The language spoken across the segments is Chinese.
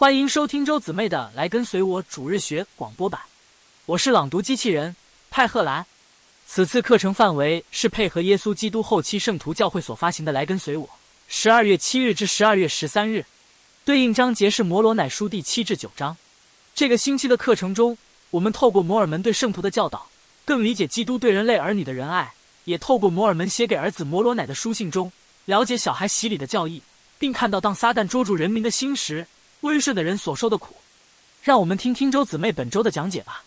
欢迎收听周姊妹的来跟随我主日学广播版，我是朗读机器人派赫兰。此次课程范围是配合耶稣基督后期圣徒教会所发行的《来跟随我》，十二月七日至十二月十三日，对应章节是摩罗乃书第七至九章。这个星期的课程中，我们透过摩尔门对圣徒的教导，更理解基督对人类儿女的仁爱；也透过摩尔门写给儿子摩罗乃的书信中，了解小孩洗礼的教义，并看到当撒旦捉住人民的心时。温顺的人所受的苦，让我们听听周姊妹本周的讲解吧。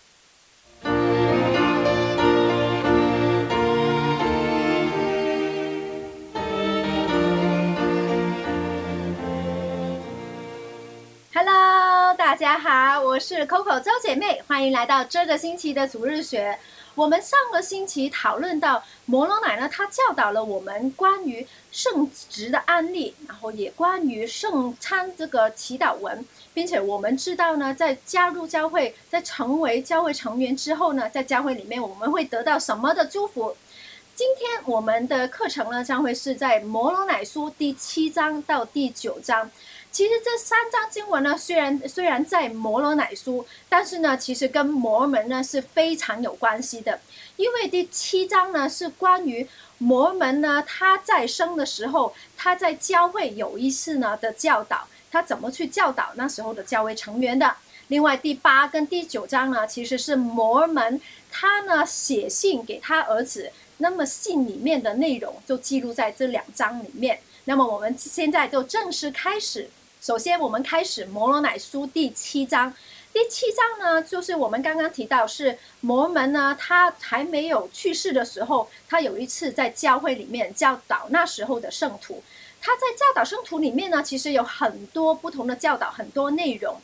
Hello，大家好，我是 Coco 周姐妹，欢迎来到这个星期的主日学。我们上个星期讨论到摩罗奶呢，他教导了我们关于圣职的案例，然后也关于圣餐这个祈祷文，并且我们知道呢，在加入教会，在成为教会成员之后呢，在教会里面我们会得到什么的祝福？今天我们的课程呢，将会是在摩罗乃书第七章到第九章。其实这三章经文呢，虽然虽然在摩罗乃书，但是呢，其实跟摩门呢是非常有关系的。因为第七章呢是关于摩门呢他在生的时候，他在教会有一次呢的教导，他怎么去教导那时候的教会成员的。另外第八跟第九章呢，其实是摩门他呢写信给他儿子，那么信里面的内容就记录在这两章里面。那么我们现在就正式开始。首先，我们开始摩罗乃书第七章。第七章呢，就是我们刚刚提到是摩门呢，他还没有去世的时候，他有一次在教会里面教导那时候的圣徒。他在教导圣徒里面呢，其实有很多不同的教导，很多内容。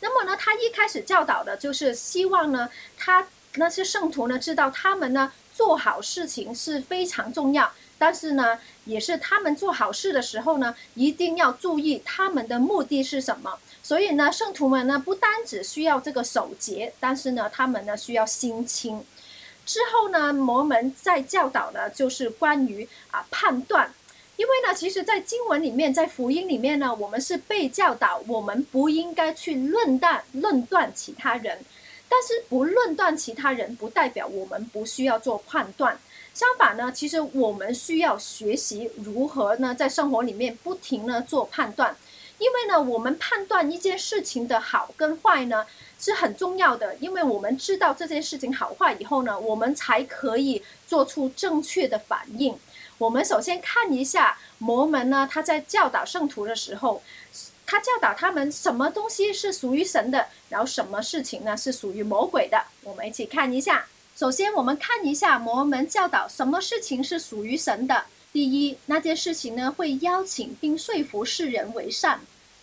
那么呢，他一开始教导的就是希望呢，他那些圣徒呢，知道他们呢做好事情是非常重要。但是呢，也是他们做好事的时候呢，一定要注意他们的目的是什么。所以呢，圣徒们呢，不单只需要这个守节，但是呢，他们呢需要心清。之后呢，摩门在教导呢，就是关于啊判断。因为呢，其实，在经文里面，在福音里面呢，我们是被教导，我们不应该去论断论断其他人。但是不论断其他人，不代表我们不需要做判断。相反呢，其实我们需要学习如何呢，在生活里面不停呢做判断，因为呢，我们判断一件事情的好跟坏呢是很重要的，因为我们知道这件事情好坏以后呢，我们才可以做出正确的反应。我们首先看一下摩门呢，他在教导圣徒的时候，他教导他们什么东西是属于神的，然后什么事情呢是属于魔鬼的。我们一起看一下。首先，我们看一下摩门教导什么事情是属于神的。第一，那件事情呢会邀请并说服世人为善；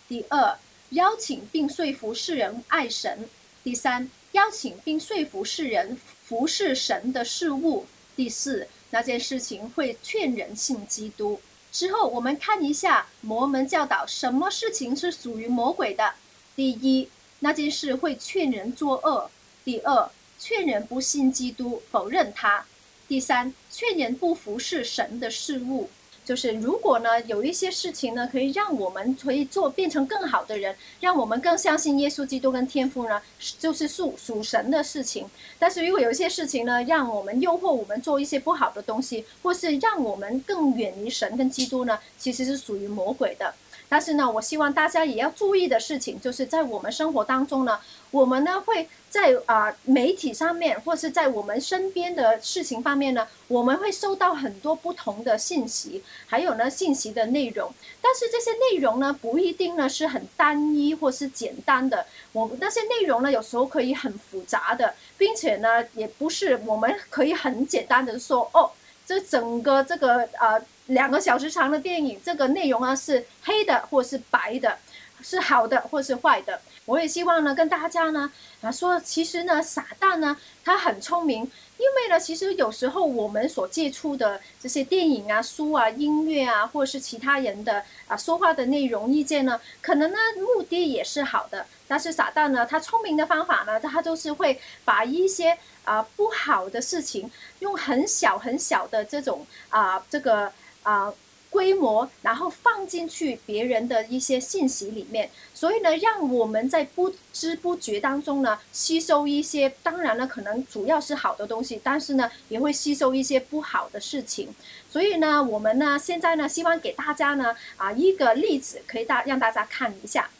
第二，邀请并说服世人爱神；第三，邀请并说服世人服侍神的事物；第四，那件事情会劝人信基督。之后，我们看一下摩门教导什么事情是属于魔鬼的。第一，那件事会劝人作恶；第二。劝人不信基督，否认他；第三，劝人不服侍神的事物，就是如果呢有一些事情呢，可以让我们可以做变成更好的人，让我们更相信耶稣基督跟天父呢，就是属属神的事情。但是如果有一些事情呢，让我们诱惑我们做一些不好的东西，或是让我们更远离神跟基督呢，其实是属于魔鬼的。但是呢，我希望大家也要注意的事情，就是在我们生活当中呢，我们呢会在啊媒体上面，或是在我们身边的事情方面呢，我们会收到很多不同的信息，还有呢信息的内容。但是这些内容呢，不一定呢是很单一或是简单的。我那些内容呢，有时候可以很复杂的，并且呢，也不是我们可以很简单的说哦，这整个这个呃。两个小时长的电影，这个内容啊是黑的或是白的，是好的或是坏的。我也希望呢跟大家呢啊说，其实呢傻蛋呢他很聪明，因为呢其实有时候我们所接触的这些电影啊、书啊、音乐啊，或者是其他人的啊说话的内容意见呢，可能呢目的也是好的，但是傻蛋呢他聪明的方法呢，他都是会把一些啊不好的事情用很小很小的这种啊这个。啊，规模，然后放进去别人的一些信息里面，所以呢，让我们在不知不觉当中呢，吸收一些，当然了，可能主要是好的东西，但是呢，也会吸收一些不好的事情。所以呢，我们呢，现在呢，希望给大家呢，啊，一个例子，可以大让大家看一下。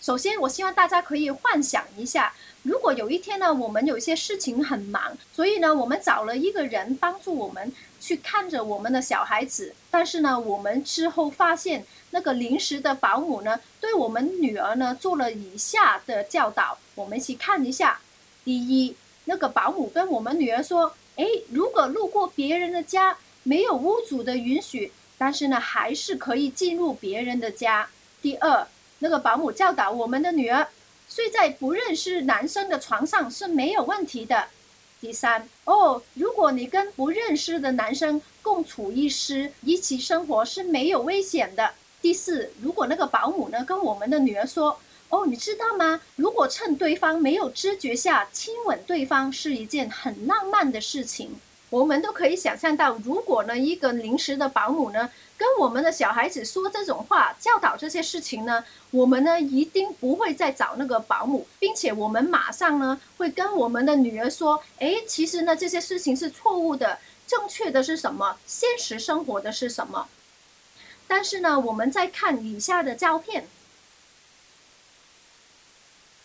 首先，我希望大家可以幻想一下。如果有一天呢，我们有一些事情很忙，所以呢，我们找了一个人帮助我们去看着我们的小孩子。但是呢，我们之后发现那个临时的保姆呢，对我们女儿呢做了以下的教导。我们一起看一下。第一，那个保姆跟我们女儿说：“诶，如果路过别人的家，没有屋主的允许，但是呢，还是可以进入别人的家。”第二，那个保姆教导我们的女儿。睡在不认识男生的床上是没有问题的。第三，哦，如果你跟不认识的男生共处一室，一起生活是没有危险的。第四，如果那个保姆呢跟我们的女儿说，哦，你知道吗？如果趁对方没有知觉下亲吻对方是一件很浪漫的事情。我们都可以想象到，如果呢一个临时的保姆呢。跟我们的小孩子说这种话，教导这些事情呢，我们呢一定不会再找那个保姆，并且我们马上呢会跟我们的女儿说：“哎，其实呢这些事情是错误的，正确的是什么？现实生活的是什么？”但是呢，我们再看以下的照片，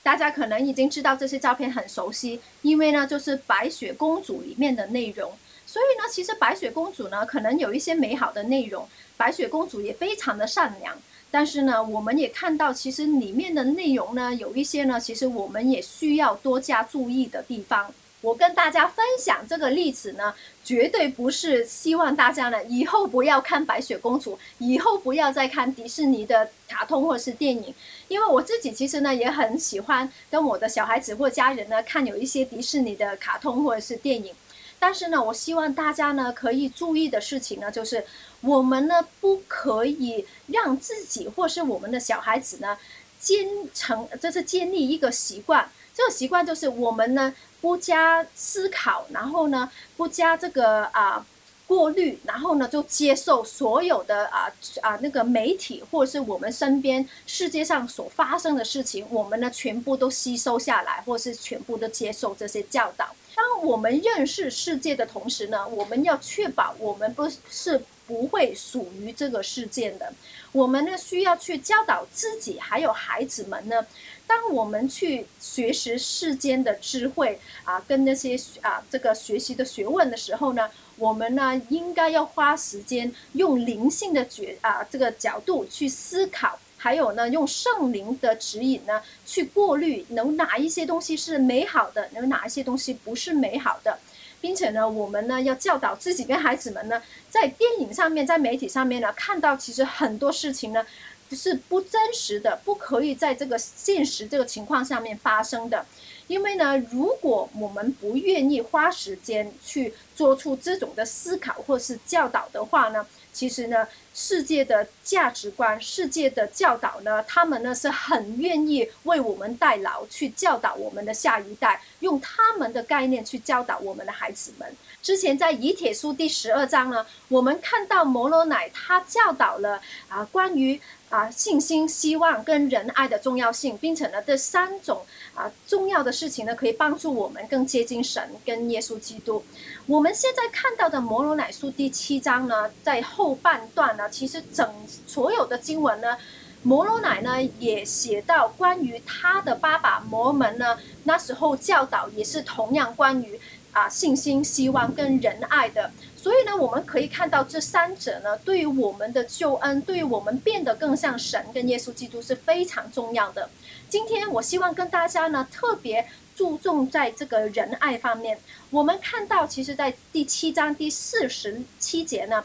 大家可能已经知道这些照片很熟悉，因为呢就是白雪公主里面的内容。所以呢，其实白雪公主呢，可能有一些美好的内容。白雪公主也非常的善良，但是呢，我们也看到，其实里面的内容呢，有一些呢，其实我们也需要多加注意的地方。我跟大家分享这个例子呢，绝对不是希望大家呢以后不要看白雪公主，以后不要再看迪士尼的卡通或者是电影。因为我自己其实呢，也很喜欢跟我的小孩子或家人呢看有一些迪士尼的卡通或者是电影。但是呢，我希望大家呢可以注意的事情呢，就是我们呢不可以让自己或是我们的小孩子呢建成，就是建立一个习惯。这个习惯就是我们呢不加思考，然后呢不加这个啊过滤，然后呢就接受所有的啊啊那个媒体或者是我们身边世界上所发生的事情，我们呢全部都吸收下来，或是全部都接受这些教导。当我们认识世界的同时呢，我们要确保我们不是不会属于这个事件的。我们呢需要去教导自己还有孩子们呢，当我们去学习世间的智慧啊，跟那些啊这个学习的学问的时候呢，我们呢应该要花时间用灵性的角啊这个角度去思考。还有呢，用圣灵的指引呢，去过滤，能哪一些东西是美好的，能哪一些东西不是美好的，并且呢，我们呢要教导自己跟孩子们呢，在电影上面，在媒体上面呢，看到其实很多事情呢，是不真实的，不可以在这个现实这个情况下面发生的。因为呢，如果我们不愿意花时间去做出这种的思考或是教导的话呢，其实呢，世界的价值观、世界的教导呢，他们呢是很愿意为我们代劳，去教导我们的下一代，用他们的概念去教导我们的孩子们。之前在以铁书第十二章呢，我们看到摩罗乃他教导了啊关于。啊，信心、希望跟仁爱的重要性，并且呢，这三种啊重要的事情呢，可以帮助我们更接近神跟耶稣基督。我们现在看到的摩罗乃书第七章呢，在后半段呢，其实整所有的经文呢，摩罗乃呢也写到关于他的爸爸摩门呢，那时候教导也是同样关于啊信心、希望跟仁爱的。所以呢，我们可以看到这三者呢，对于我们的救恩，对于我们变得更像神跟耶稣基督是非常重要的。今天我希望跟大家呢，特别注重在这个仁爱方面。我们看到，其实，在第七章第四十七节呢，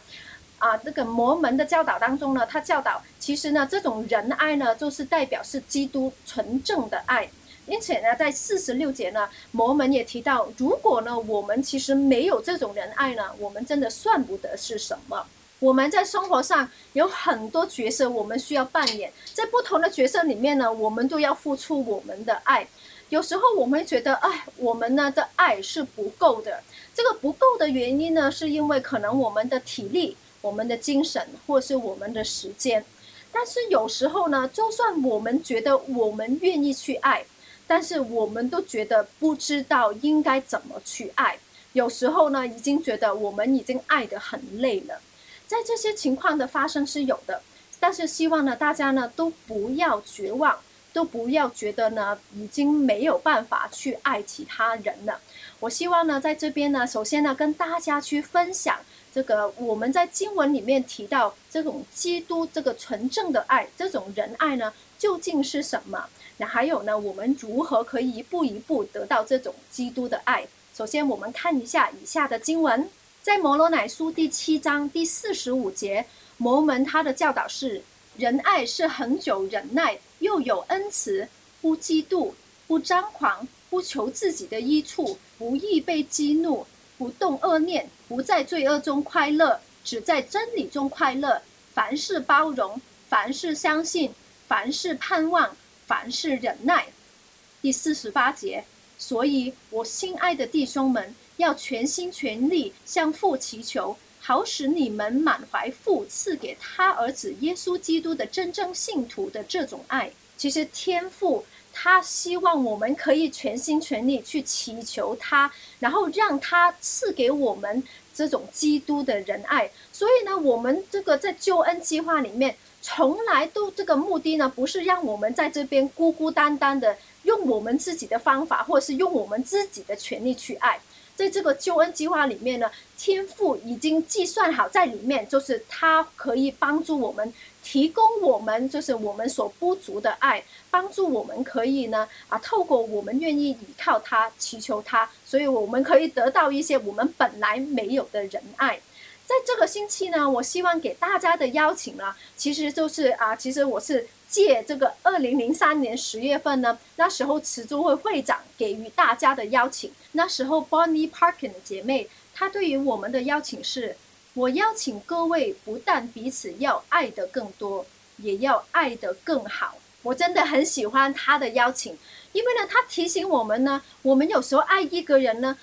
啊，这个摩门的教导当中呢，他教导，其实呢，这种仁爱呢，就是代表是基督纯正的爱。因此呢，在四十六节呢，摩门也提到，如果呢，我们其实没有这种仁爱呢，我们真的算不得是什么。我们在生活上有很多角色，我们需要扮演，在不同的角色里面呢，我们都要付出我们的爱。有时候我们觉得，哎，我们呢的爱是不够的。这个不够的原因呢，是因为可能我们的体力。我们的精神或是我们的时间。但是有时候呢，就算我们觉得我们愿意去爱，但是我们都觉得不知道应该怎么去爱。有时候呢，已经觉得我们已经爱得很累了。在这些情况的发生是有的，但是希望呢，大家呢都不要绝望，都不要觉得呢已经没有办法去爱其他人了。我希望呢，在这边呢，首先呢，跟大家去分享。这个我们在经文里面提到这种基督这个纯正的爱，这种仁爱呢，究竟是什么？那还有呢，我们如何可以一步一步得到这种基督的爱？首先，我们看一下以下的经文，在摩罗乃书第七章第四十五节，摩门他的教导是：仁爱是恒久忍耐，又有恩慈，不嫉妒，不张狂，不求自己的益处，不易被激怒。不动恶念，不在罪恶中快乐，只在真理中快乐。凡事包容，凡事相信，凡事盼望，凡事忍耐。第四十八节，所以我心爱的弟兄们，要全心全力向父祈求，好使你们满怀父赐给他儿子耶稣基督的真正信徒的这种爱。其实天父。他希望我们可以全心全力去祈求他，然后让他赐给我们这种基督的仁爱。所以呢，我们这个在救恩计划里面，从来都这个目的呢，不是让我们在这边孤孤单单的用我们自己的方法，或是用我们自己的权利去爱。在这个救恩计划里面呢，天赋已经计算好在里面，就是他可以帮助我们。提供我们就是我们所不足的爱，帮助我们可以呢啊，透过我们愿意依靠他、祈求他，所以我们可以得到一些我们本来没有的仁爱。在这个星期呢，我希望给大家的邀请呢，其实就是啊，其实我是借这个二零零三年十月份呢，那时候慈珠会会长给予大家的邀请，那时候 Bonnie Parkin 的姐妹，她对于我们的邀请是。我邀请各位，不但彼此要爱的更多，也要爱的更好。我真的很喜欢他的邀请，因为呢，他提醒我们呢，我们有时候爱一个人呢，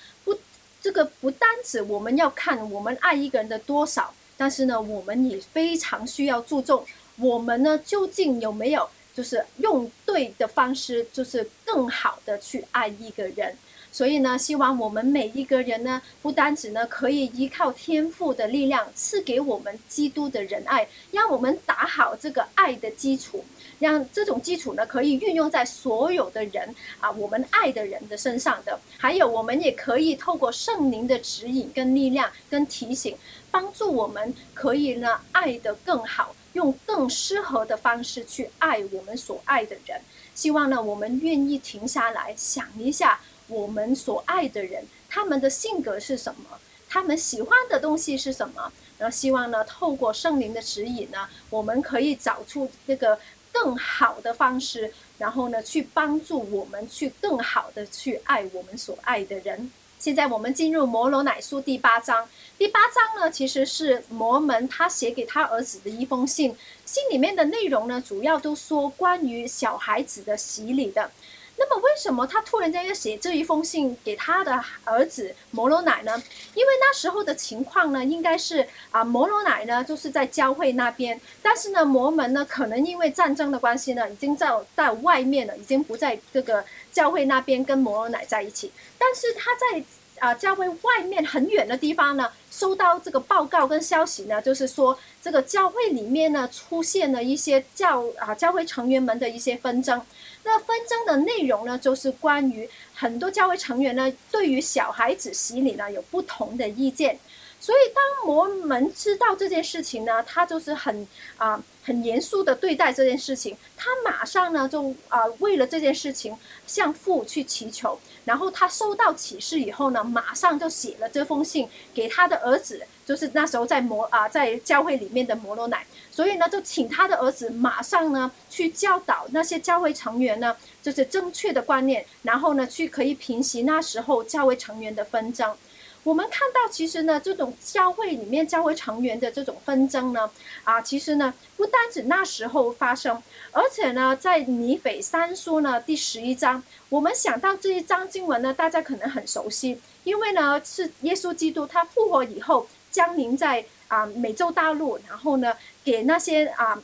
这个不单指我们要看我们爱一个人的多少，但是呢，我们也非常需要注重我们呢，究竟有没有就是用对的方式，就是更好的去爱一个人。所以呢，希望我们每一个人呢，不单只呢可以依靠天赋的力量赐给我们基督的仁爱，让我们打好这个爱的基础，让这种基础呢可以运用在所有的人啊，我们爱的人的身上的。还有，我们也可以透过圣灵的指引、跟力量、跟提醒，帮助我们可以呢爱得更好，用更适合的方式去爱我们所爱的人。希望呢，我们愿意停下来想一下。我们所爱的人，他们的性格是什么？他们喜欢的东西是什么？然后希望呢，透过圣灵的指引呢，我们可以找出这个更好的方式，然后呢，去帮助我们去更好的去爱我们所爱的人。现在我们进入摩罗乃书第八章。第八章呢，其实是摩门他写给他儿子的一封信。信里面的内容呢，主要都说关于小孩子的洗礼的。那么为什么他突然间要写这一封信给他的儿子摩罗乃呢？因为那时候的情况呢，应该是啊，摩罗乃呢就是在教会那边，但是呢，摩门呢可能因为战争的关系呢，已经在在外面了，已经不在这个教会那边跟摩罗乃在一起。但是他在啊教会外面很远的地方呢，收到这个报告跟消息呢，就是说这个教会里面呢出现了一些教啊教会成员们的一些纷争。那纷争的内容呢，就是关于很多教会成员呢，对于小孩子洗礼呢有不同的意见。所以当摩门知道这件事情呢，他就是很啊很严肃的对待这件事情。他马上呢就啊为了这件事情向父去祈求。然后他收到启示以后呢，马上就写了这封信给他的儿子，就是那时候在摩啊在教会里面的摩罗乃。所以呢，就请他的儿子马上呢去教导那些教会成员呢，就是正确的观念，然后呢去可以平息那时候教会成员的纷争。我们看到，其实呢，这种教会里面教会成员的这种纷争呢，啊，其实呢不单指那时候发生，而且呢，在尼斐三书呢第十一章，我们想到这一章经文呢，大家可能很熟悉，因为呢是耶稣基督他复活以后降临在。啊美洲大陆，然后呢给那些啊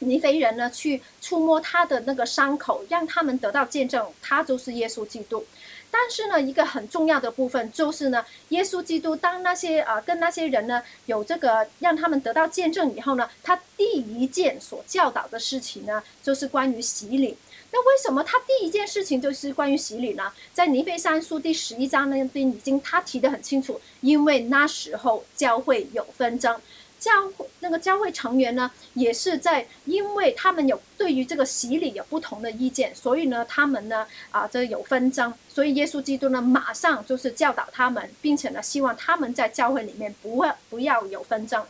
尼非人呢去触摸他的那个伤口，让他们得到见证，他就是耶稣基督。但是呢，一个很重要的部分就是呢，耶稣基督当那些啊跟那些人呢有这个让他们得到见证以后呢，他第一件所教导的事情呢，就是关于洗礼。那为什么他第一件事情就是关于洗礼呢？在尼非三书第十一章那边已经他提得很清楚，因为那时候教会有纷争。教会那个教会成员呢，也是在，因为他们有对于这个洗礼有不同的意见，所以呢，他们呢啊，这有纷争，所以耶稣基督呢，马上就是教导他们，并且呢，希望他们在教会里面不会不要有纷争。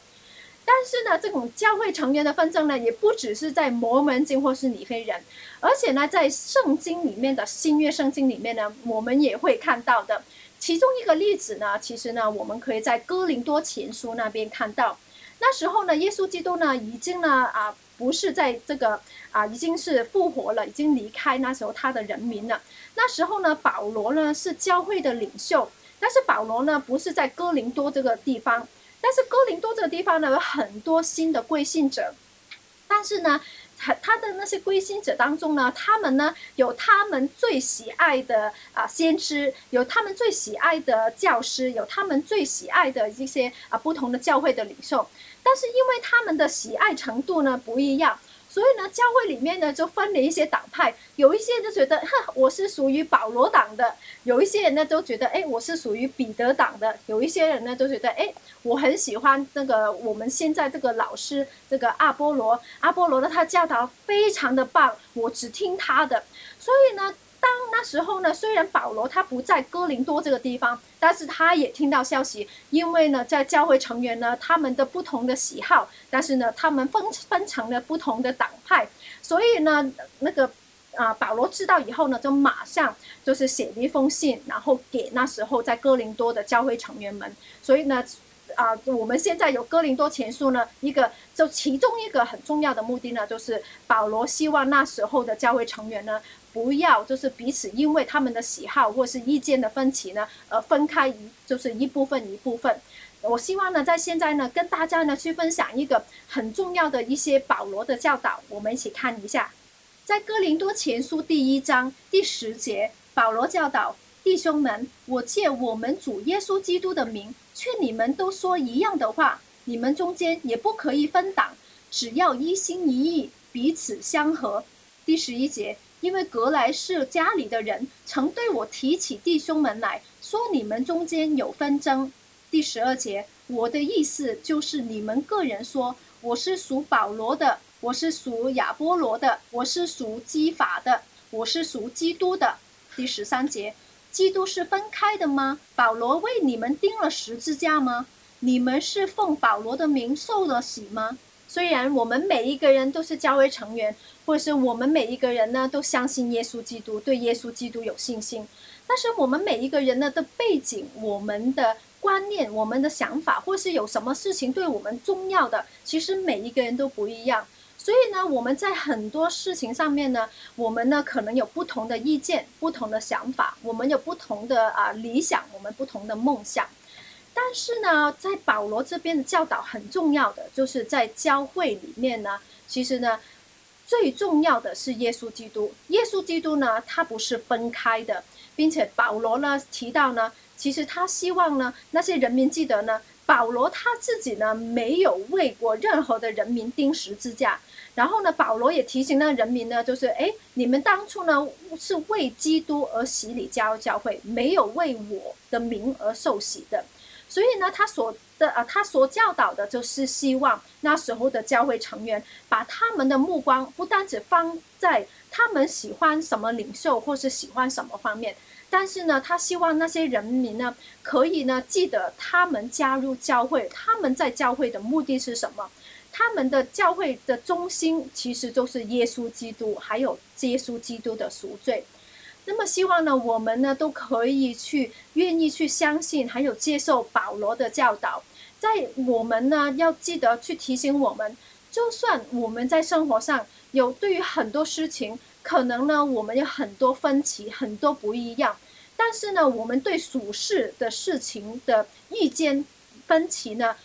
但是呢，这种教会成员的纷争呢，也不只是在摩门经或是尼非人，而且呢，在圣经里面的新约圣经里面呢，我们也会看到的。其中一个例子呢，其实呢，我们可以在哥林多前书那边看到。那时候呢，耶稣基督呢，已经呢啊，不是在这个啊，已经是复活了，已经离开那时候他的人民了。那时候呢，保罗呢是教会的领袖，但是保罗呢不是在哥林多这个地方，但是哥林多这个地方呢有很多新的贵信者，但是呢。他他的那些归心者当中呢，他们呢有他们最喜爱的啊先知，有他们最喜爱的教师，有他们最喜爱的一些啊不同的教会的领袖，但是因为他们的喜爱程度呢不一样。所以呢，教会里面呢就分了一些党派，有一些就觉得，哈，我是属于保罗党的；有一些人呢都觉得，哎，我是属于彼得党的；有一些人呢都觉得，哎，我很喜欢那个我们现在这个老师，这个阿波罗，阿波罗呢他教导非常的棒，我只听他的。所以呢。当那时候呢，虽然保罗他不在哥林多这个地方，但是他也听到消息，因为呢，在教会成员呢，他们的不同的喜好，但是呢，他们分分成了不同的党派，所以呢，那个啊，保罗知道以后呢，就马上就是写了一封信，然后给那时候在哥林多的教会成员们，所以呢。啊，我们现在有哥林多前书呢，一个就其中一个很重要的目的呢，就是保罗希望那时候的教会成员呢，不要就是彼此因为他们的喜好或是意见的分歧呢，而分开一就是一部分一部分。我希望呢，在现在呢，跟大家呢去分享一个很重要的一些保罗的教导，我们一起看一下，在哥林多前书第一章第十节，保罗教导。弟兄们，我借我们主耶稣基督的名，劝你们都说一样的话。你们中间也不可以分党，只要一心一意，彼此相合。第十一节，因为格莱是家里的人，曾对我提起弟兄们来说，你们中间有纷争。第十二节，我的意思就是你们个人说，我是属保罗的，我是属亚波罗的，我是属基法的，我是属基督的。第十三节。基督是分开的吗？保罗为你们钉了十字架吗？你们是奉保罗的名受了洗吗？虽然我们每一个人都是教会成员，或者是我们每一个人呢都相信耶稣基督，对耶稣基督有信心，但是我们每一个人呢的背景、我们的观念、我们的想法，或是有什么事情对我们重要的，其实每一个人都不一样。所以呢，我们在很多事情上面呢，我们呢可能有不同的意见、不同的想法，我们有不同的啊理想，我们不同的梦想。但是呢，在保罗这边的教导很重要的，就是在教会里面呢，其实呢，最重要的是耶稣基督。耶稣基督呢，他不是分开的，并且保罗呢提到呢，其实他希望呢，那些人民记得呢，保罗他自己呢没有为过任何的人民钉十字架。然后呢，保罗也提醒那人民呢，就是哎，你们当初呢是为基督而洗礼加入教会，没有为我的名而受洗的。所以呢，他所的呃，他所教导的就是希望那时候的教会成员把他们的目光不单只放在他们喜欢什么领袖或是喜欢什么方面，但是呢，他希望那些人民呢可以呢记得他们加入教会，他们在教会的目的是什么。他们的教会的中心其实就是耶稣基督，还有耶稣基督的赎罪。那么希望呢，我们呢都可以去愿意去相信，还有接受保罗的教导。在我们呢要记得去提醒我们，就算我们在生活上有对于很多事情，可能呢我们有很多分歧，很多不一样，但是呢我们对属世的事情的意见分歧呢。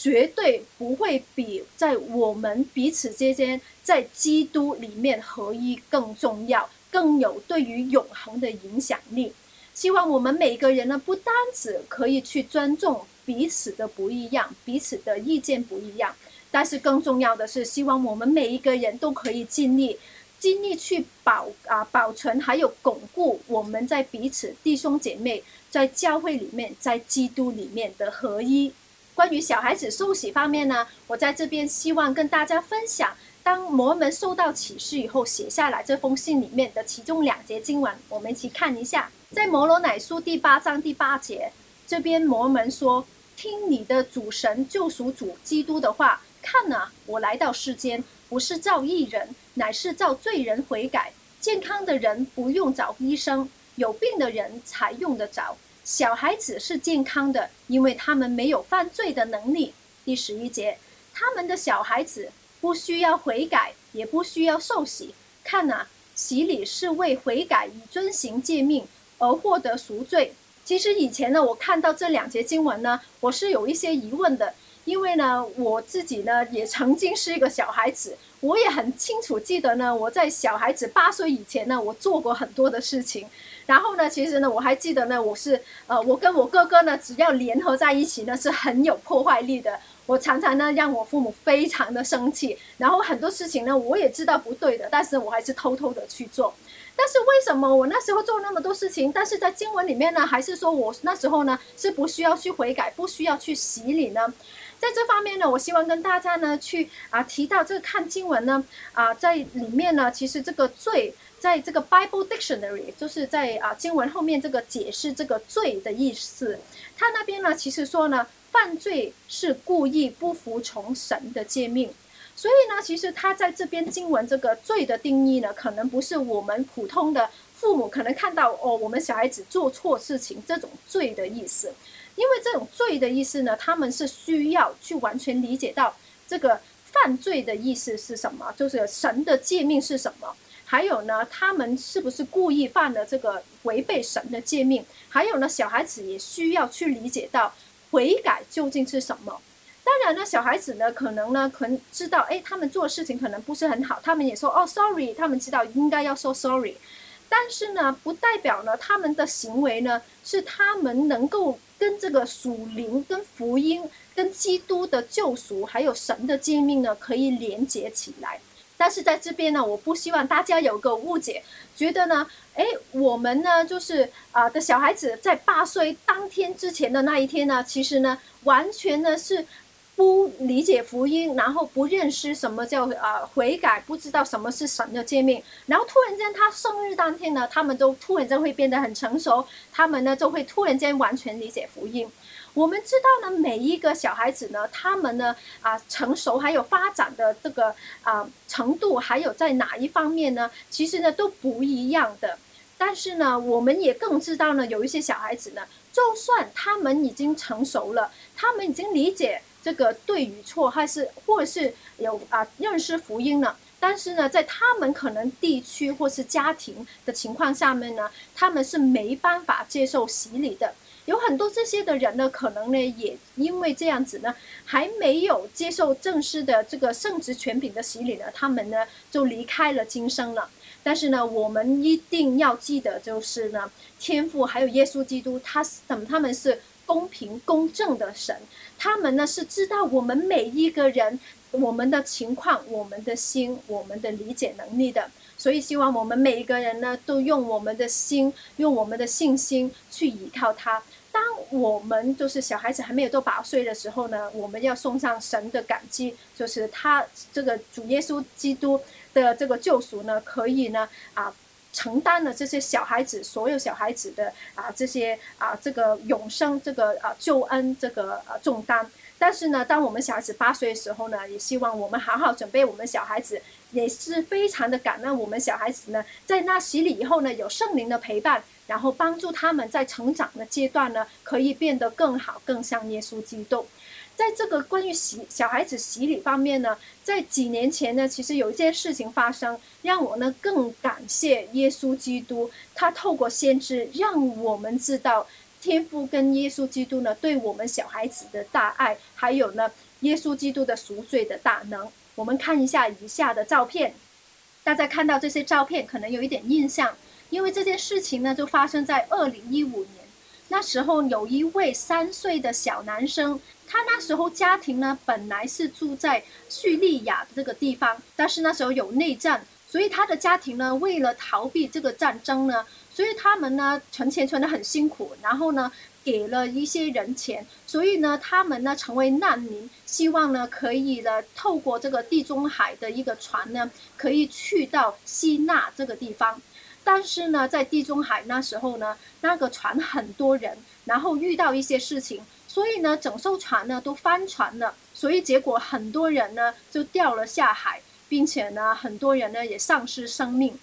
绝对不会比在我们彼此之间在基督里面合一更重要，更有对于永恒的影响力。希望我们每一个人呢，不单只可以去尊重彼此的不一样，彼此的意见不一样，但是更重要的是，希望我们每一个人都可以尽力，尽力去保啊保存还有巩固我们在彼此弟兄姐妹在教会里面在基督里面的合一。关于小孩子受洗方面呢，我在这边希望跟大家分享。当摩门受到启示以后，写下来这封信里面的其中两节经文，我们一起看一下。在摩罗乃书第八章第八节，这边摩门说：“听你的主神救赎主基督的话，看啊，我来到世间，不是造义人，乃是造罪人悔改。健康的人不用找医生，有病的人才用得着。小孩子是健康的，因为他们没有犯罪的能力。”第十一节，他们的小孩子。不需要悔改，也不需要受洗。看呐，洗礼是为悔改以遵行诫命而获得赎罪。其实以前呢，我看到这两节经文呢，我是有一些疑问的，因为呢，我自己呢也曾经是一个小孩子，我也很清楚记得呢，我在小孩子八岁以前呢，我做过很多的事情。然后呢，其实呢，我还记得呢，我是呃，我跟我哥哥呢，只要联合在一起呢，是很有破坏力的。我常常呢让我父母非常的生气，然后很多事情呢我也知道不对的，但是我还是偷偷的去做。但是为什么我那时候做那么多事情，但是在经文里面呢，还是说我那时候呢是不需要去悔改，不需要去洗礼呢？在这方面呢，我希望跟大家呢去啊提到这个看经文呢啊在里面呢，其实这个罪在这个 Bible Dictionary 就是在啊经文后面这个解释这个罪的意思，他那边呢其实说呢。犯罪是故意不服从神的诫命，所以呢，其实他在这边经文这个罪的定义呢，可能不是我们普通的父母可能看到哦，我们小孩子做错事情这种罪的意思，因为这种罪的意思呢，他们是需要去完全理解到这个犯罪的意思是什么，就是神的诫命是什么，还有呢，他们是不是故意犯了这个违背神的诫命，还有呢，小孩子也需要去理解到。悔改究竟是什么？当然呢，小孩子呢，可能呢，可能知道，哎，他们做事情可能不是很好，他们也说哦，sorry，他们知道应该要说 sorry，但是呢，不代表呢，他们的行为呢，是他们能够跟这个属灵、跟福音、跟基督的救赎，还有神的诫命呢，可以连接起来。但是在这边呢，我不希望大家有个误解，觉得呢，哎，我们呢就是啊的小孩子在八岁当天之前的那一天呢，其实呢，完全呢是不理解福音，然后不认识什么叫啊悔改，不知道什么是神的诫命，然后突然间他生日当天呢，他们都突然间会变得很成熟，他们呢就会突然间完全理解福音。我们知道呢，每一个小孩子呢，他们呢啊成熟还有发展的这个啊程度，还有在哪一方面呢？其实呢都不一样的。但是呢，我们也更知道呢，有一些小孩子呢，就算他们已经成熟了，他们已经理解这个对与错，还是或者是有啊认识福音了，但是呢，在他们可能地区或是家庭的情况下面呢，他们是没办法接受洗礼的。有很多这些的人呢，可能呢也因为这样子呢，还没有接受正式的这个圣职权柄的洗礼呢，他们呢就离开了今生了。但是呢，我们一定要记得，就是呢，天父还有耶稣基督，他等他们是公平公正的神，他们呢是知道我们每一个人我们的情况、我们的心、我们的理解能力的。所以，希望我们每一个人呢，都用我们的心，用我们的信心去依靠他。当我们就是小孩子还没有到八岁的时候呢，我们要送上神的感激，就是他这个主耶稣基督的这个救赎呢，可以呢啊承担了这些小孩子所有小孩子的啊这些啊这个永生这个啊救恩这个啊重担。但是呢，当我们小孩子八岁的时候呢，也希望我们好好准备我们小孩子，也是非常的感恩我们小孩子呢，在那洗礼以后呢，有圣灵的陪伴。然后帮助他们在成长的阶段呢，可以变得更好，更像耶稣基督。在这个关于洗小孩子洗礼方面呢，在几年前呢，其实有一件事情发生，让我呢更感谢耶稣基督。他透过先知让我们知道天父跟耶稣基督呢对我们小孩子的大爱，还有呢耶稣基督的赎罪的大能。我们看一下以下的照片，大家看到这些照片可能有一点印象，因为这件事情呢就发生在二零一五年。那时候有一位三岁的小男生，他那时候家庭呢本来是住在叙利亚这个地方，但是那时候有内战，所以他的家庭呢为了逃避这个战争呢，所以他们呢存钱存得很辛苦，然后呢给了一些人钱，所以呢他们呢成为难民，希望呢可以呢透过这个地中海的一个船呢可以去到希腊这个地方。但是呢，在地中海那时候呢，那个船很多人，然后遇到一些事情，所以呢，整艘船呢都翻船了，所以结果很多人呢就掉了下海，并且呢，很多人呢也丧失生命。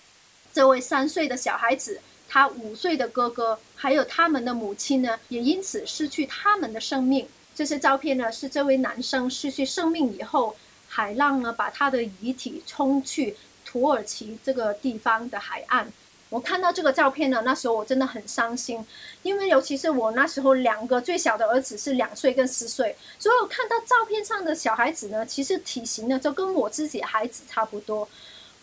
这位三岁的小孩子，他五岁的哥哥，还有他们的母亲呢，也因此失去他们的生命。这些照片呢，是这位男生失去生命以后，海浪呢把他的遗体冲去土耳其这个地方的海岸。我看到这个照片呢，那时候我真的很伤心，因为尤其是我那时候两个最小的儿子是两岁跟四岁，所以我看到照片上的小孩子呢，其实体型呢就跟我自己孩子差不多，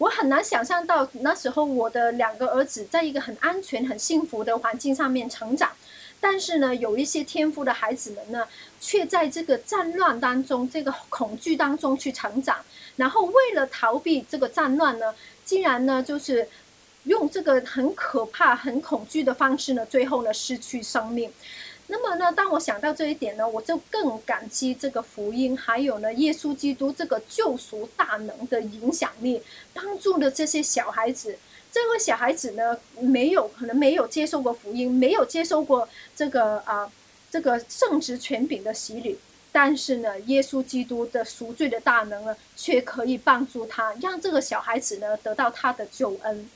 我很难想象到那时候我的两个儿子在一个很安全、很幸福的环境上面成长，但是呢，有一些天赋的孩子们呢，却在这个战乱当中、这个恐惧当中去成长，然后为了逃避这个战乱呢，竟然呢就是。用这个很可怕、很恐惧的方式呢，最后呢失去生命。那么呢，当我想到这一点呢，我就更感激这个福音，还有呢耶稣基督这个救赎大能的影响力，帮助了这些小孩子。这个小孩子呢，没有可能没有接受过福音，没有接受过这个啊这个圣职权柄的洗礼，但是呢，耶稣基督的赎罪的大能呢，却可以帮助他，让这个小孩子呢得到他的救恩。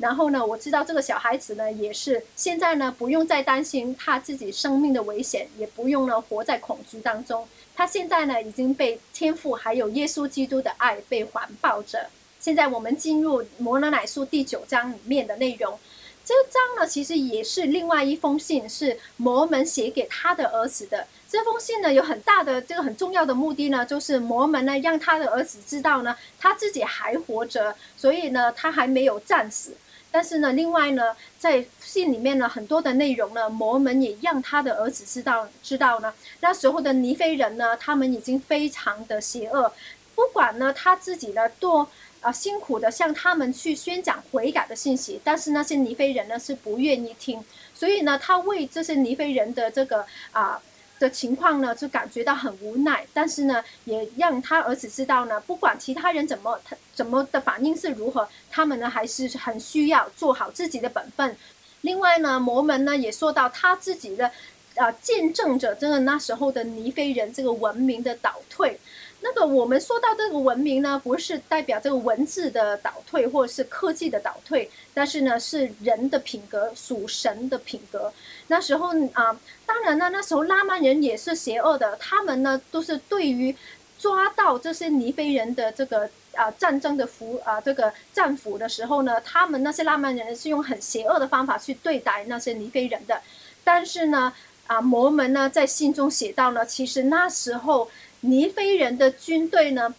然后呢，我知道这个小孩子呢，也是现在呢，不用再担心他自己生命的危险，也不用呢活在恐惧当中。他现在呢，已经被天父还有耶稣基督的爱被环抱着。现在我们进入摩罗乃书第九章里面的内容。这章呢，其实也是另外一封信，是摩门写给他的儿子的。这封信呢，有很大的这个很重要的目的呢，就是摩门呢，让他的儿子知道呢，他自己还活着，所以呢，他还没有战死。但是呢，另外呢，在信里面呢，很多的内容呢，摩门也让他的儿子知道，知道呢，那时候的尼非人呢，他们已经非常的邪恶，不管呢他自己呢多啊辛苦的向他们去宣讲悔改的信息，但是那些尼非人呢是不愿意听，所以呢，他为这些尼非人的这个啊。的情况呢，就感觉到很无奈，但是呢，也让他儿子知道呢，不管其他人怎么他怎么的反应是如何，他们呢还是很需要做好自己的本分。另外呢，摩门呢也说到他自己的啊见证着真的那时候的尼非人这个文明的倒退。那个我们说到这个文明呢，不是代表这个文字的倒退或者是科技的倒退，但是呢是人的品格属神的品格。那时候啊，当然呢，那时候拉曼人也是邪恶的，他们呢都是对于抓到这些尼非人的这个啊战争的俘啊这个战俘的时候呢，他们那些拉曼人是用很邪恶的方法去对待那些尼非人的。但是呢，啊摩门呢在信中写到呢，其实那时候。尼非人的军队呢，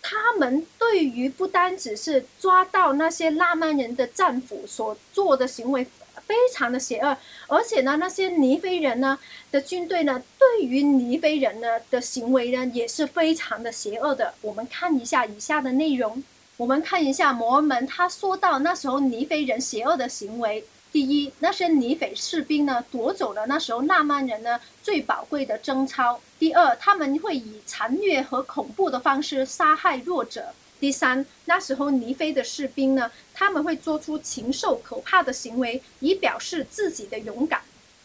他们对于不单只是抓到那些拉曼人的战俘所做的行为非常的邪恶，而且呢，那些尼非人呢的军队呢，对于尼非人呢的行为呢也是非常的邪恶的。我们看一下以下的内容，我们看一下摩门他说到那时候尼非人邪恶的行为。第一，那些尼匪士兵呢，夺走了那时候纳曼人呢最宝贵的贞操。第二，他们会以残虐和恐怖的方式杀害弱者。第三，那时候尼非的士兵呢，他们会做出禽兽可怕的行为，以表示自己的勇敢。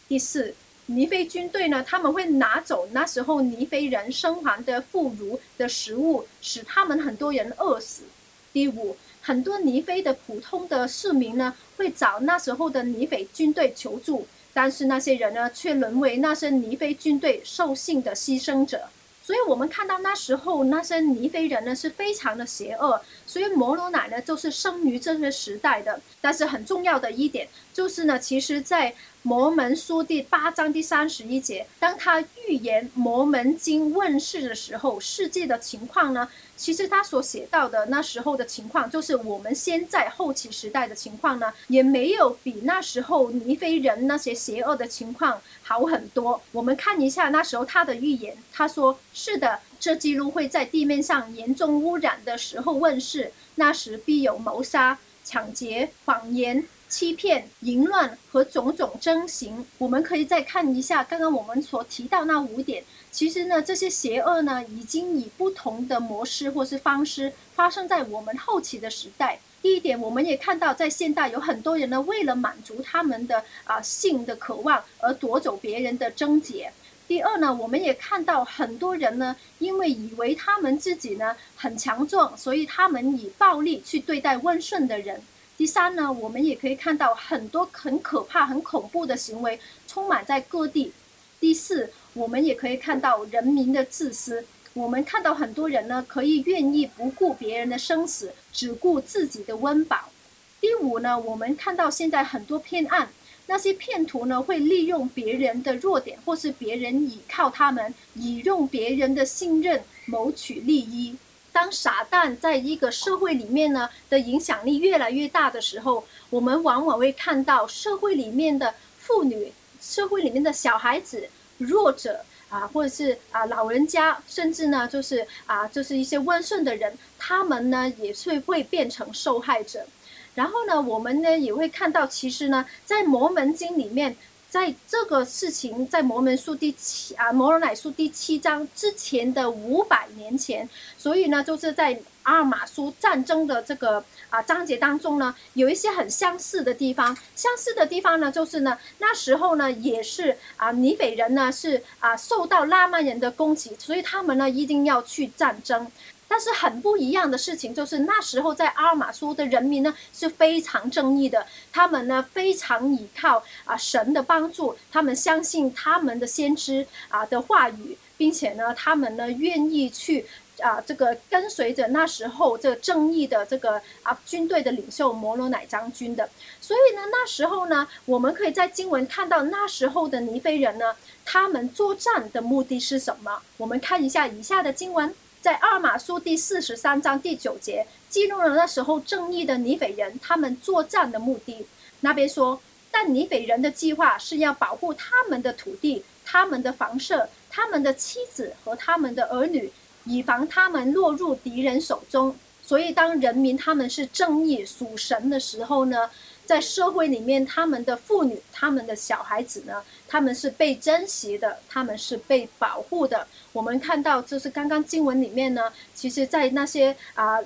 第四，尼非军队呢，他们会拿走那时候尼非人生还的妇孺的食物，使他们很多人饿死。第五。很多尼非的普通的市民呢，会找那时候的尼匪军队求助，但是那些人呢，却沦为那些尼非军队兽性的牺牲者。所以我们看到那时候那些尼非人呢是非常的邪恶，所以摩罗乃呢就是生于这个时代的。但是很重要的一点就是呢，其实，在摩门书第八章第三十一节，当他预言摩门经问世的时候，世界的情况呢，其实他所写到的那时候的情况，就是我们现在后期时代的情况呢，也没有比那时候尼非人那些邪恶的情况好很多。我们看一下那时候他的预言，他说：“是的，这记录会在地面上严重污染的时候问世，那时必有谋杀、抢劫、谎言。”欺骗、淫乱和种种征行，我们可以再看一下刚刚我们所提到那五点。其实呢，这些邪恶呢，已经以不同的模式或是方式发生在我们后期的时代。第一点，我们也看到，在现代有很多人呢，为了满足他们的啊性的渴望而夺走别人的贞洁。第二呢，我们也看到很多人呢，因为以为他们自己呢很强壮，所以他们以暴力去对待温顺的人。第三呢，我们也可以看到很多很可怕、很恐怖的行为充满在各地。第四，我们也可以看到人民的自私。我们看到很多人呢，可以愿意不顾别人的生死，只顾自己的温饱。第五呢，我们看到现在很多骗案，那些骗徒呢会利用别人的弱点，或是别人倚靠他们，以用别人的信任谋取利益。当傻蛋在一个社会里面呢的影响力越来越大的时候，我们往往会看到社会里面的妇女、社会里面的小孩子、弱者啊，或者是啊老人家，甚至呢就是啊就是一些温顺的人，他们呢也是会变成受害者。然后呢，我们呢也会看到，其实呢在摩门经里面。在这个事情，在摩门书第七啊，摩罗乃书第七章之前的五百年前，所以呢，就是在阿尔马苏战争的这个啊章节当中呢，有一些很相似的地方。相似的地方呢，就是呢，那时候呢，也是啊，尼北人呢是啊受到拉曼人的攻击，所以他们呢一定要去战争。但是很不一样的事情就是，那时候在阿尔玛苏的人民呢是非常正义的，他们呢非常依靠啊神的帮助，他们相信他们的先知啊的话语，并且呢他们呢愿意去啊这个跟随着那时候这正义的这个啊军队的领袖摩罗乃将军的。所以呢那时候呢，我们可以在经文看到那时候的尼非人呢，他们作战的目的是什么？我们看一下以下的经文。在二马书第四十三章第九节记录了那时候正义的尼斐人他们作战的目的。那边说，但尼斐人的计划是要保护他们的土地、他们的房舍、他们的妻子和他们的儿女，以防他们落入敌人手中。所以，当人民他们是正义属神的时候呢？在社会里面，他们的妇女、他们的小孩子呢，他们是被珍惜的，他们是被保护的。我们看到，就是刚刚经文里面呢，其实，在那些啊。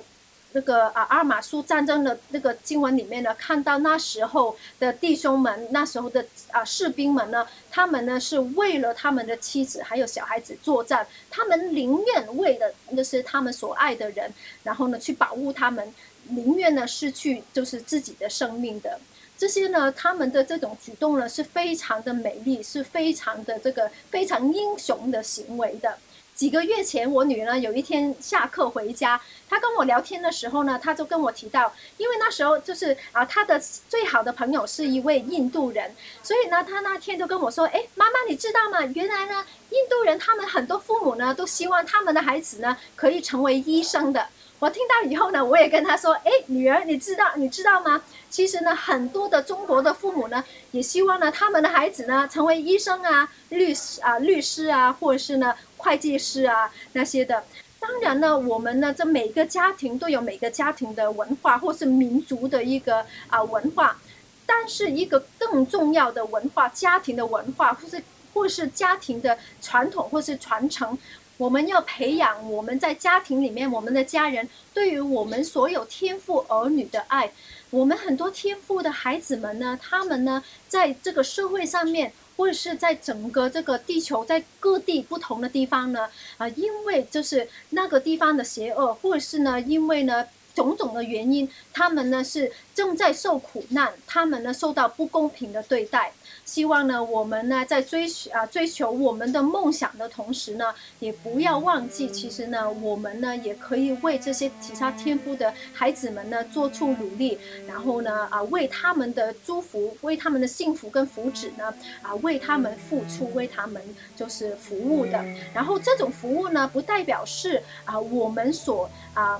那个啊，阿尔马苏战争的那个经文里面呢，看到那时候的弟兄们，那时候的啊士兵们呢，他们呢是为了他们的妻子还有小孩子作战，他们宁愿为了那些他们所爱的人，然后呢去保护他们，宁愿呢失去就是自己的生命的。这些呢，他们的这种举动呢是非常的美丽，是非常的这个非常英雄的行为的。几个月前，我女儿有一天下课回家，她跟我聊天的时候呢，她就跟我提到，因为那时候就是啊，她的最好的朋友是一位印度人，所以呢，她那天就跟我说：“哎，妈妈，你知道吗？原来呢，印度人他们很多父母呢，都希望他们的孩子呢可以成为医生的。”我听到以后呢，我也跟她说：“哎，女儿，你知道你知道吗？其实呢，很多的中国的父母呢，也希望呢他们的孩子呢成为医生啊、律师啊、律师啊，或是呢。”会计师啊，那些的，当然呢，我们呢，这每个家庭都有每个家庭的文化，或是民族的一个啊文化，但是一个更重要的文化，家庭的文化，或是或是家庭的传统，或是传承，我们要培养我们在家庭里面，我们的家人对于我们所有天赋儿女的爱，我们很多天赋的孩子们呢，他们呢，在这个社会上面。或者是在整个这个地球，在各地不同的地方呢，啊，因为就是那个地方的邪恶，或者是呢，因为呢，种种的原因，他们呢是正在受苦难，他们呢受到不公平的对待。希望呢，我们呢在追求啊追求我们的梦想的同时呢，也不要忘记，其实呢，我们呢也可以为这些其他天赋的孩子们呢做出努力，然后呢啊为他们的祝福、为他们的幸福跟福祉呢啊为他们付出、为他们就是服务的。然后这种服务呢，不代表是啊我们所啊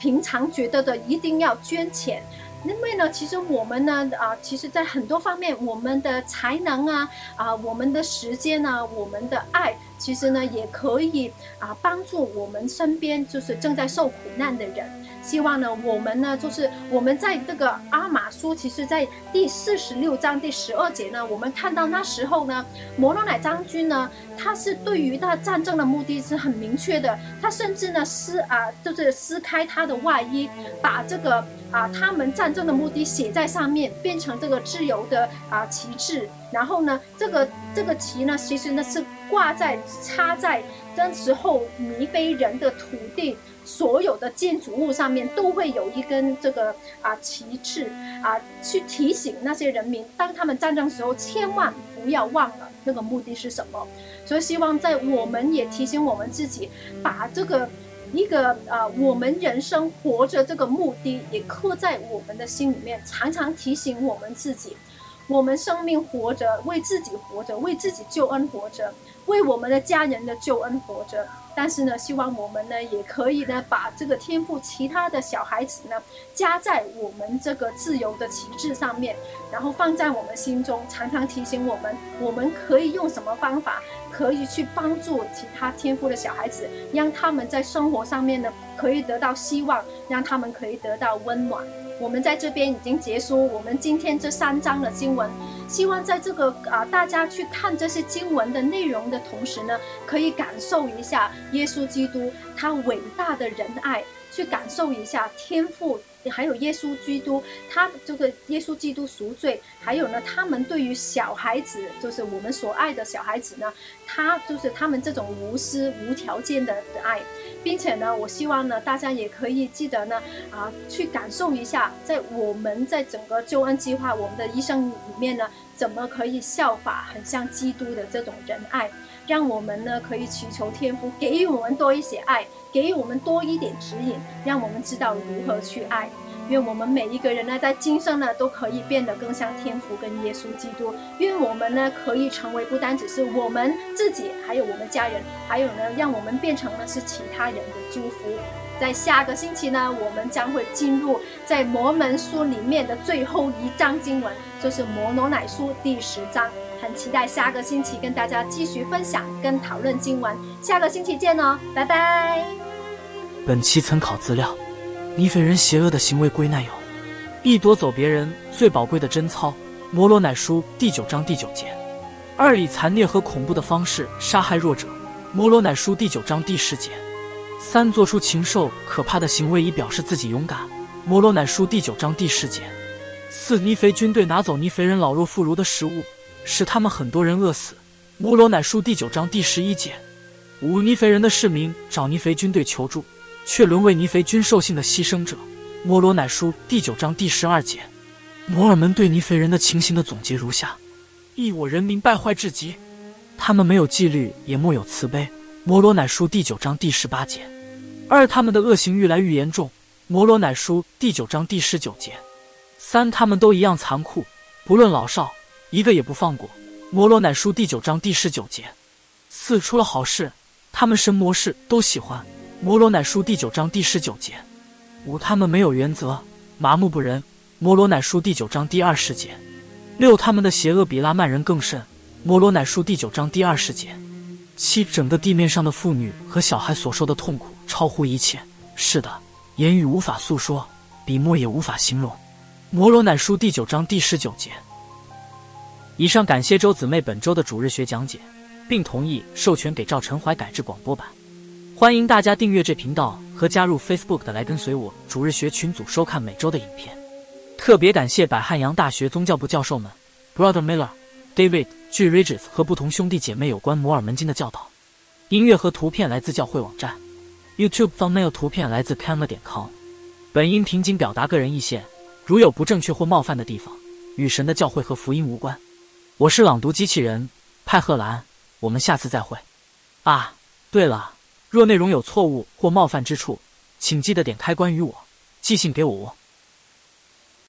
平常觉得的一定要捐钱。因为呢，其实我们呢，啊，其实，在很多方面，我们的才能啊，啊，我们的时间啊，我们的爱，其实呢，也可以啊，帮助我们身边就是正在受苦难的人。希望呢，我们呢，就是我们在这个阿玛书，其实在第四十六章第十二节呢，我们看到那时候呢，摩罗乃将军呢，他是对于他战争的目的是很明确的，他甚至呢撕啊，就是撕开他的外衣，把这个啊他们战争的目的写在上面，变成这个自由的啊旗帜。然后呢，这个这个旗呢，其实呢是挂在插在那时候尼非人的土地。所有的建筑物上面都会有一根这个啊旗帜啊，去提醒那些人民，当他们战争时候，千万不要忘了那个目的是什么。所以希望在我们也提醒我们自己，把这个一个啊，我们人生活着这个目的也刻在我们的心里面，常常提醒我们自己，我们生命活着，为自己活着，为自己救恩活着，为我们的家人的救恩活着。但是呢，希望我们呢也可以呢把这个天赋其他的小孩子呢加在我们这个自由的旗帜上面，然后放在我们心中，常常提醒我们，我们可以用什么方法可以去帮助其他天赋的小孩子，让他们在生活上面呢可以得到希望，让他们可以得到温暖。我们在这边已经结束我们今天这三章的经文，希望在这个啊大家去看这些经文的内容的同时呢，可以感受一下耶稣基督他伟大的仁爱，去感受一下天赋。还有耶稣基督，他这个耶稣基督赎罪，还有呢，他们对于小孩子，就是我们所爱的小孩子呢，他就是他们这种无私、无条件的爱，并且呢，我希望呢，大家也可以记得呢，啊，去感受一下，在我们在整个救恩计划，我们的一生里面呢，怎么可以效法很像基督的这种仁爱，让我们呢可以祈求天父给予我们多一些爱。给予我们多一点指引，让我们知道如何去爱。愿我们每一个人呢，在今生呢，都可以变得更像天父跟耶稣基督。愿我们呢，可以成为不单只是我们自己，还有我们家人，还有呢，让我们变成呢是其他人的祝福。在下个星期呢，我们将会进入在摩门书里面的最后一章经文，就是摩罗乃书第十章。很期待下个星期跟大家继续分享跟讨论经文。下个星期见哦，拜拜。本期参考资料：尼斐人邪恶的行为归纳有：一、夺走别人最宝贵的贞操，《摩罗乃书》第九章第九节；二、以残虐和恐怖的方式杀害弱者，《摩罗乃书》第九章第十节；三、做出禽兽可怕的行为以表示自己勇敢，《摩罗乃书》第九章第十节；四、尼肥军队拿走尼肥人老弱妇孺的食物。使他们很多人饿死。摩罗乃书第九章第十一节，五尼肥人的市民找尼肥军队求助，却沦为尼肥军兽性的牺牲者。摩罗乃书第九章第十二节，摩尔门对尼肥人的情形的总结如下：一我人民败坏至极，他们没有纪律，也莫有慈悲。摩罗乃书第九章第十八节。二他们的恶行愈来愈严重。摩罗乃书第九章第十九节。三他们都一样残酷，不论老少。一个也不放过。摩罗乃书第九章第十九节。四出了好事，他们神魔事都喜欢。摩罗乃书第九章第十九节。五他们没有原则，麻木不仁。摩罗乃书第九章第二十节。六他们的邪恶比拉曼人更甚。摩罗乃书第九章第二十节。七整个地面上的妇女和小孩所受的痛苦超乎一切。是的，言语无法诉说，笔墨也无法形容。摩罗乃书第九章第十九节。以上感谢周姊妹本周的主日学讲解，并同意授权给赵晨怀改制广播版。欢迎大家订阅这频道和加入 Facebook 的来跟随我主日学群组收看每周的影片。特别感谢百汉阳大学宗教部教授们，Brother Miller、David、G. Ridges 和不同兄弟姐妹有关摩尔门经的教导。音乐和图片来自教会网站，YouTube thumbnail 图片来自 Camera 点 com。本音频仅表达个人意见，如有不正确或冒犯的地方，与神的教会和福音无关。我是朗读机器人派赫兰，我们下次再会。啊，对了。若内容有错误或冒犯之处，请记得点开关于我，寄信给我。